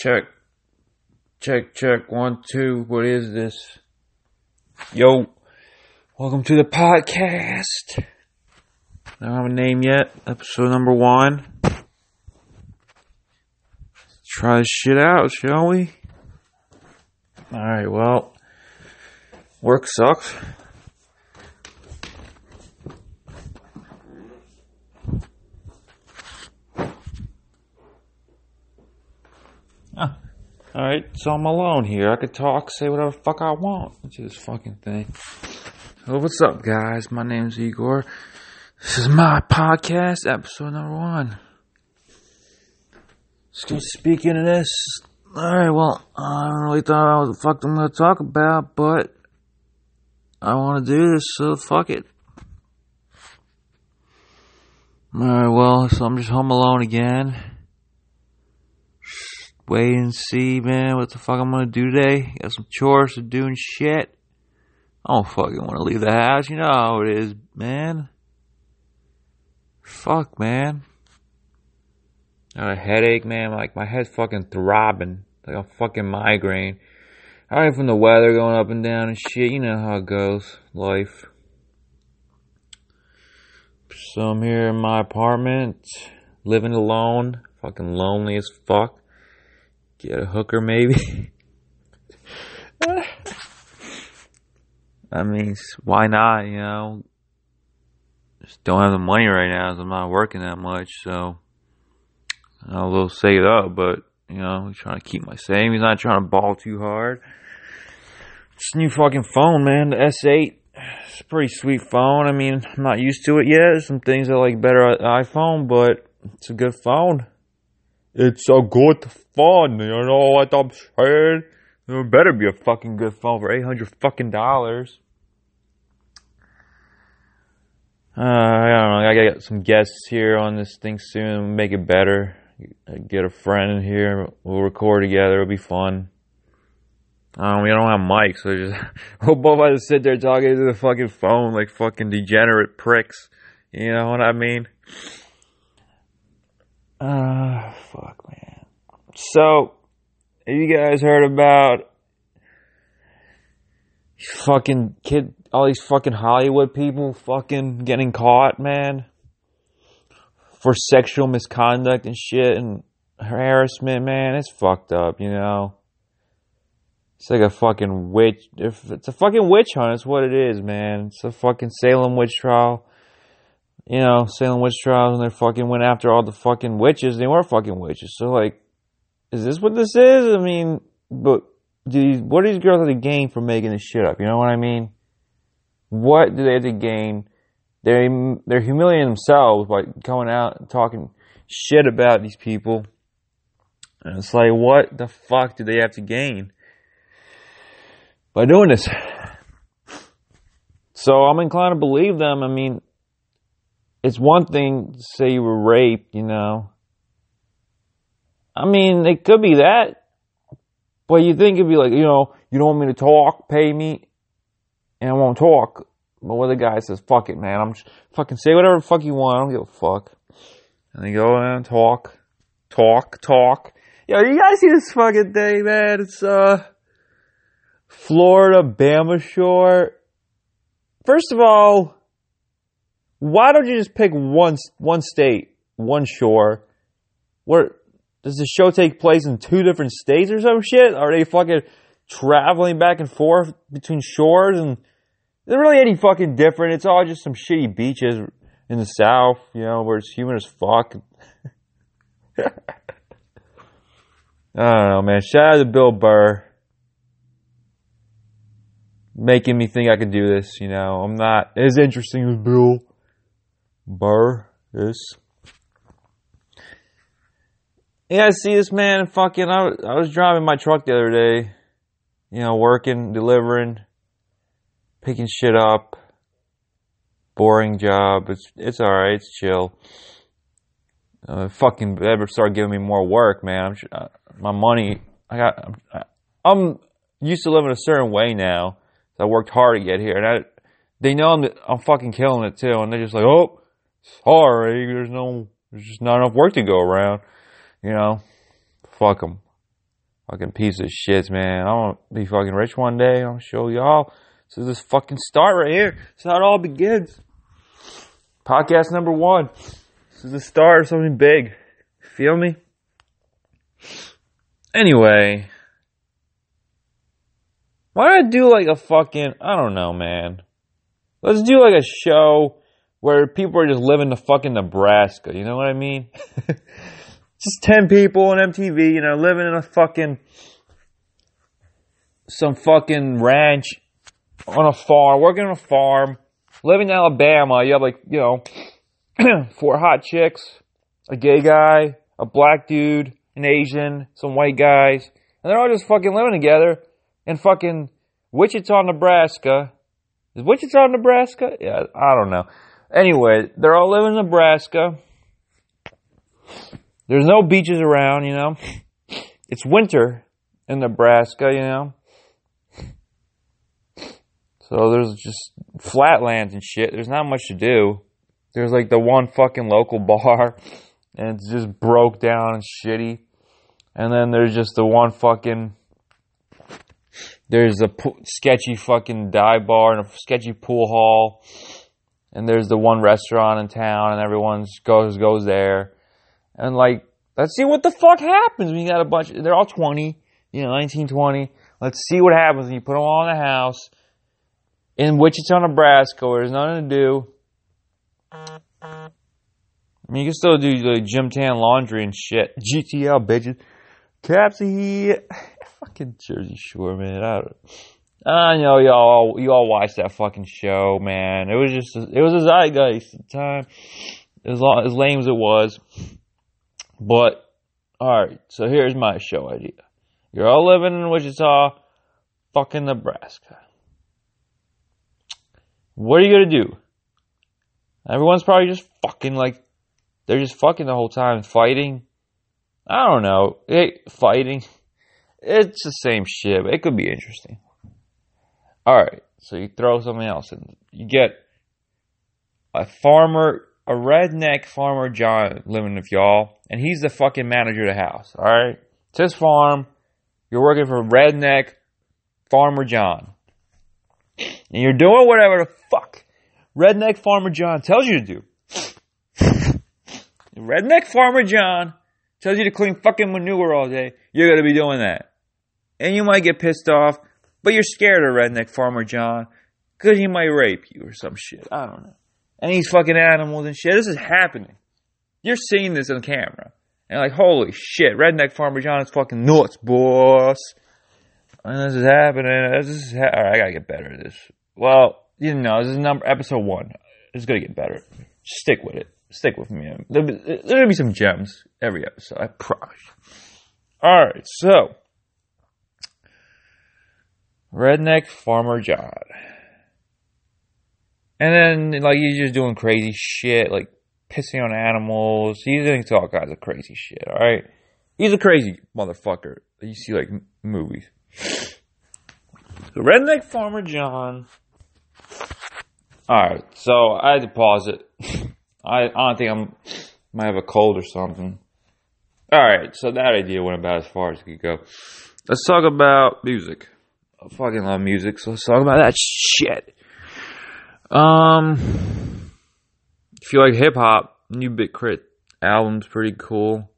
Check. Check, check. One, two. What is this? Yo. Welcome to the podcast. I don't have a name yet. Episode number one. Let's try this shit out, shall we? Alright, well. Work sucks. Alright, so I'm alone here. I could talk, say whatever fuck I want. It's this fucking thing. So what's up, guys? My name's Igor. This is my podcast, episode number one. So speaking of this, alright, well, I don't really thought what the fuck I'm gonna talk about, but I wanna do this, so fuck it. Alright, well, so I'm just home alone again wait and see, man, what the fuck I'm gonna do today. Got some chores to do and shit. I don't fucking wanna leave the house, you know how it is, man. Fuck, man. I Got a headache, man. Like, my head's fucking throbbing. Like a fucking migraine. Alright, from the weather going up and down and shit. You know how it goes. Life. So I'm here in my apartment. Living alone. Fucking lonely as fuck. Get a hooker, maybe. I mean, why not? You know, just don't have the money right now, so I'm not working that much. So I will save it up, but you know, I'm trying to keep my savings. Not trying to ball too hard. This new fucking phone, man, the S8. It's a pretty sweet phone. I mean, I'm not used to it yet. Some things I like better at iPhone, but it's a good phone. It's a good phone, you know what I'm saying? It better be a fucking good phone for eight hundred fucking dollars. Uh, I don't know. I gotta get some guests here on this thing soon. Make it better. Get a friend in here. We'll record together. It'll be fun. Um, we don't have mics, so just we'll both to sit there talking to the fucking phone like fucking degenerate pricks. You know what I mean? Uh, fuck, man. So, have you guys heard about fucking kid, all these fucking Hollywood people fucking getting caught, man? For sexual misconduct and shit and harassment, man. It's fucked up, you know? It's like a fucking witch. It's a fucking witch hunt. It's what it is, man. It's a fucking Salem witch trial you know, Salem witch trials and they fucking went after all the fucking witches. They were fucking witches. So like, is this what this is? I mean, but do these, what do these girls have to gain from making this shit up? You know what I mean? What do they have to gain? They they're humiliating themselves by coming out and talking shit about these people. And it's like, what the fuck do they have to gain by doing this? So I'm inclined to believe them. I mean, it's one thing to say you were raped, you know. I mean, it could be that, but you think it'd be like, you know, you don't want me to talk, pay me, and I won't talk. But what the guy says, fuck it, man. I'm just fucking say whatever the fuck you want. I don't give a fuck. And they go and talk, talk, talk. Yo, you guys see this fucking thing, man? It's uh, Floribama Shore. First of all, why don't you just pick one one state, one shore? Where does the show take place in two different states or some shit? Are they fucking traveling back and forth between shores and is really any fucking different? It's all just some shitty beaches in the south, you know, where it's humid as fuck. I don't know, man. Shout out to Bill Burr. Making me think I could do this, you know. I'm not as interesting as Bill. Burr is. Yeah, I see this man fucking. I, I was driving my truck the other day, you know, working, delivering, picking shit up. Boring job. It's it's all right. It's chill. Uh, fucking ever start giving me more work, man. I'm uh, my money. I got. I'm, I'm used to living a certain way now. I worked hard to get here, and I, they know I'm I'm fucking killing it too, and they're just like, oh, sorry, there's no, there's just not enough work to go around. You know, fuck them. Fucking piece of shits, man. I want to be fucking rich one day. I'll show y'all. This is this fucking start right here. This is how it all begins. Podcast number one. This is the start of something big. Feel me? Anyway. Why don't I do like a fucking, I don't know, man. Let's do like a show where people are just living the fucking Nebraska. You know what I mean? just 10 people on MTV, you know, living in a fucking, some fucking ranch on a farm, working on a farm, living in Alabama. You have like, you know, four hot chicks, a gay guy, a black dude, an Asian, some white guys, and they're all just fucking living together in fucking Wichita, Nebraska. Is Wichita, Nebraska? Yeah, I don't know. Anyway, they're all living in Nebraska. There's no beaches around, you know. It's winter in Nebraska, you know. So there's just flatlands and shit. There's not much to do. There's like the one fucking local bar, and it's just broke down and shitty. And then there's just the one fucking. There's a po- sketchy fucking dive bar and a sketchy pool hall, and there's the one restaurant in town, and everyone goes goes there, and like let's see what the fuck happens when you got a bunch. They're all twenty, you know, nineteen twenty. Let's see what happens when you put them all in the house in Wichita, Nebraska, where there's nothing to do. I mean, you can still do like gym tan laundry and shit. GTL bitches. Capsy, fucking Jersey Shore, man. I, I know y'all, you all watched that fucking show, man. It was just, it was a zeitgeist at the time, as long, as lame as it was. But, alright, so here's my show idea. You're all living in Wichita, fucking Nebraska. What are you gonna do? Everyone's probably just fucking like, they're just fucking the whole time, fighting. I don't know. Fighting. It's the same shit, but it could be interesting. Alright, so you throw something else in. You get a farmer, a redneck farmer John living with y'all, and he's the fucking manager of the house, alright? It's his farm. You're working for redneck farmer John. And you're doing whatever the fuck redneck farmer John tells you to do. redneck farmer John tells you to clean fucking manure all day, you're gonna be doing that. And you might get pissed off, but you're scared of redneck farmer John because he might rape you or some shit. I don't know. And he's fucking animals and shit. This is happening. You're seeing this on camera. And like, holy shit, redneck farmer John is fucking nuts, boss. And this is happening. This is ha- all right. I gotta get better at this. Well, you know, this is number episode one. It's gonna get better. Stick with it. Stick with me. There'll be, gonna be some gems every episode. I promise. All right, so redneck farmer John, and then like he's just doing crazy shit, like pissing on animals. He's into all kinds of crazy shit. All right, he's a crazy motherfucker. You see like movies. Redneck farmer John. All right, so I had to pause it. I, I don't think I'm might have a cold or something. All right, so that idea went about as far as it could go. Let's talk about music. I fucking love music, so let's talk about that shit. Um, if you like hip hop, New Big K.R.I.T. album's pretty cool.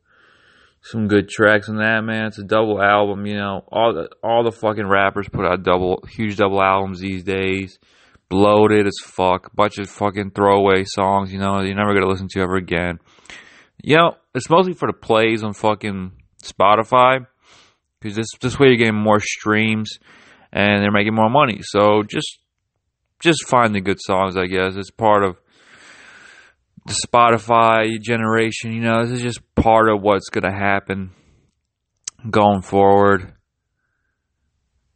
Some good tracks on that, man. It's a double album, you know. All the all the fucking rappers put out double huge double albums these days. Bloated as fuck. Bunch of fucking throwaway songs, you know, you're never gonna listen to ever again. You know, it's mostly for the plays on fucking Spotify. Because this this way you're getting more streams and they're making more money. So just just find the good songs, I guess. It's part of the Spotify generation. You know, this is just part of what's going to happen going forward.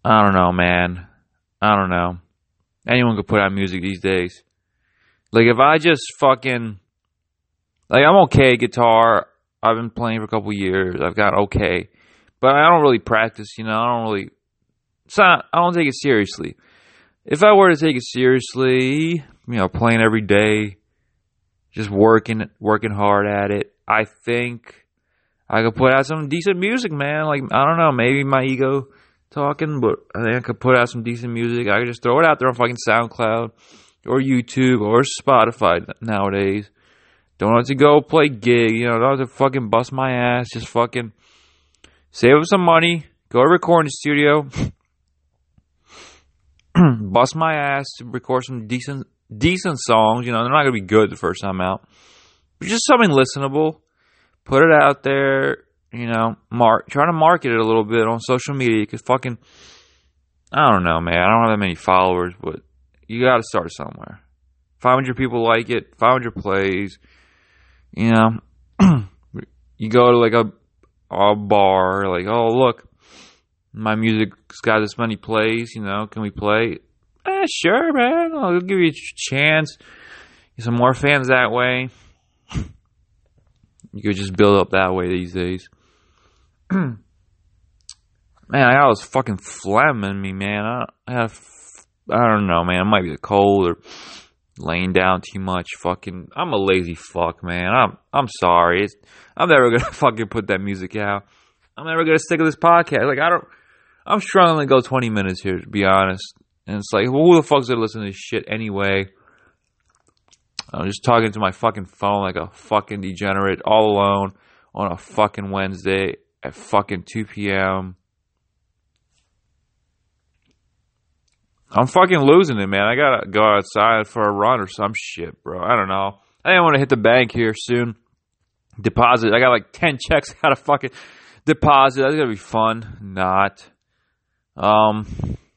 I don't know, man. I don't know. Anyone could put out music these days. Like, if I just fucking. Like, I'm okay guitar. I've been playing for a couple years. I've got okay. But I don't really practice, you know. I don't really. It's not. I don't take it seriously. If I were to take it seriously, you know, playing every day, just working working hard at it. I think I could put out some decent music, man. Like I don't know, maybe my ego talking, but I think I could put out some decent music. I could just throw it out there on fucking SoundCloud or YouTube or Spotify nowadays. Don't have to go play gig, you know, don't have to fucking bust my ass. Just fucking save up some money, go to record in the studio, bust my ass to record some decent decent songs. You know, they're not gonna be good the first time out, but just something listenable. Put it out there, you know. Mark, try to market it a little bit on social media because fucking, I don't know, man. I don't have that many followers, but you got to start somewhere. 500 people like it, 500 plays. You know, you go to like a a bar, like, oh look, my music's got this many plays. You know, can we play? Eh, sure, man. I'll give you a chance. Get some more fans that way. You could just build up that way these days. man, I got this fucking phlegm in me, man. I, I have, I don't know, man. It might be the cold or laying down too much. Fucking, I'm a lazy fuck, man. I'm, I'm sorry. It's, I'm never gonna fucking put that music out. I'm never gonna stick with this podcast. Like I don't, I'm struggling to go 20 minutes here, to be honest. And it's like, well, who the fuck's gonna listen to this shit anyway? I'm just talking to my fucking phone like a fucking degenerate all alone on a fucking Wednesday at fucking 2 p.m. I'm fucking losing it, man. I gotta go outside for a run or some shit, bro. I don't know. I didn't want to hit the bank here soon. Deposit. I got like 10 checks gotta fucking deposit. That's gonna be fun. Not. Um,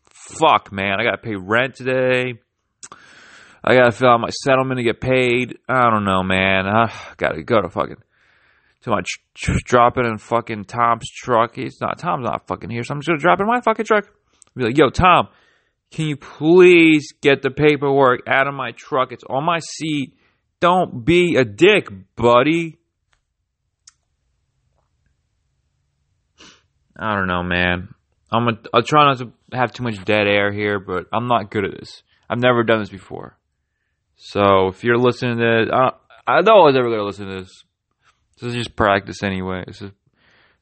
fuck, man. I gotta pay rent today. I gotta fill out my settlement to get paid. I don't know, man. I gotta go to fucking to my tr- tr- drop it in fucking Tom's truck. He's not Tom's not fucking here, so I'm just gonna drop it in my fucking truck. Be like, yo, Tom, can you please get the paperwork out of my truck? It's on my seat. Don't be a dick, buddy. I don't know, man. I'm a, I'll try not to have too much dead air here, but I'm not good at this. I've never done this before. So if you're listening to this, I, I know I was ever going to listen to this. This is just practice anyway. This is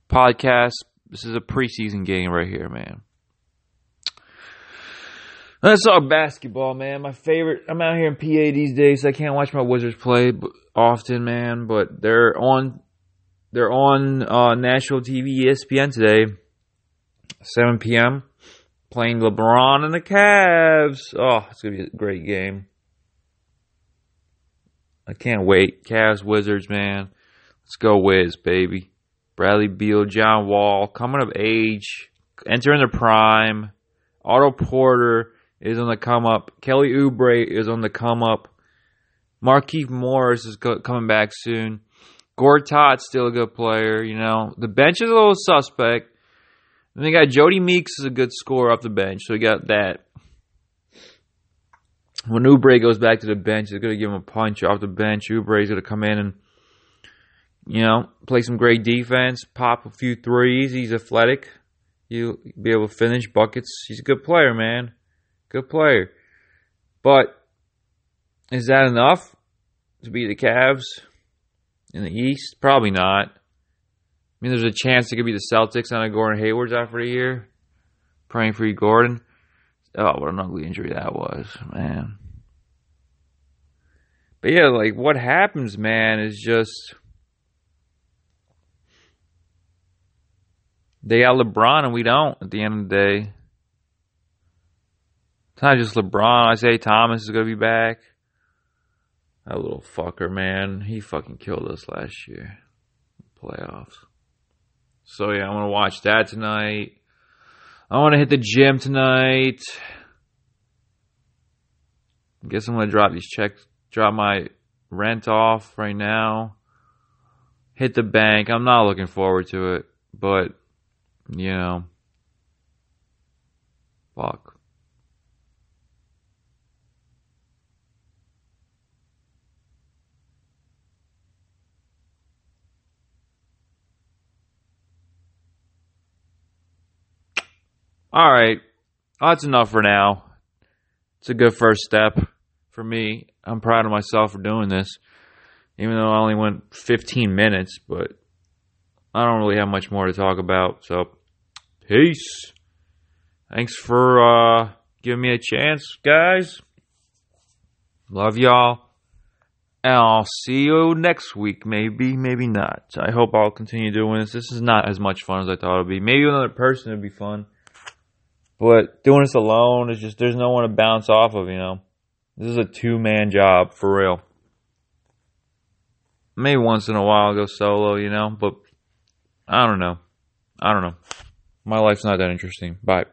podcast. This is a preseason game right here, man. That's all basketball, man. My favorite. I'm out here in PA these days. So I can't watch my Wizards play often, man. But they're on. They're on uh, national TV, ESPN today, 7 p.m. Playing LeBron and the Cavs. Oh, it's gonna be a great game. I can't wait. Cavs, Wizards, man. Let's go Wiz, baby. Bradley Beal, John Wall, coming of age, entering their prime. Otto Porter is on the come up. Kelly Oubre is on the come up. Markieff Morris is co- coming back soon. Gortat's still a good player, you know. The bench is a little suspect. And they got Jodie Meeks is a good scorer off the bench, so we got that when Oubre goes back to the bench, they're going to give him a punch off the bench. Oubre's going to come in and, you know, play some great defense, pop a few threes. He's athletic. He'll be able to finish buckets. He's a good player, man. Good player. But is that enough to beat the Cavs in the East? Probably not. I mean, there's a chance it could be the Celtics on a Gordon Hayward's out for a year. Praying for you, Gordon. Oh, what an ugly injury that was, man. But yeah, like what happens, man, is just they got LeBron and we don't at the end of the day. It's not just LeBron. Isaiah Thomas is gonna be back. That little fucker, man. He fucking killed us last year. Playoffs. So yeah, I'm gonna watch that tonight. I want to hit the gym tonight. Guess I'm gonna drop these checks, drop my rent off right now. Hit the bank. I'm not looking forward to it, but you know, fuck. All right. That's enough for now. It's a good first step for me. I'm proud of myself for doing this. Even though I only went 15 minutes, but I don't really have much more to talk about. So, peace. Thanks for uh, giving me a chance, guys. Love y'all. And I'll see you next week. Maybe, maybe not. I hope I'll continue doing this. This is not as much fun as I thought it would be. Maybe another person would be fun. But doing this alone is just, there's no one to bounce off of, you know. This is a two man job, for real. Maybe once in a while I'll go solo, you know, but I don't know. I don't know. My life's not that interesting. Bye.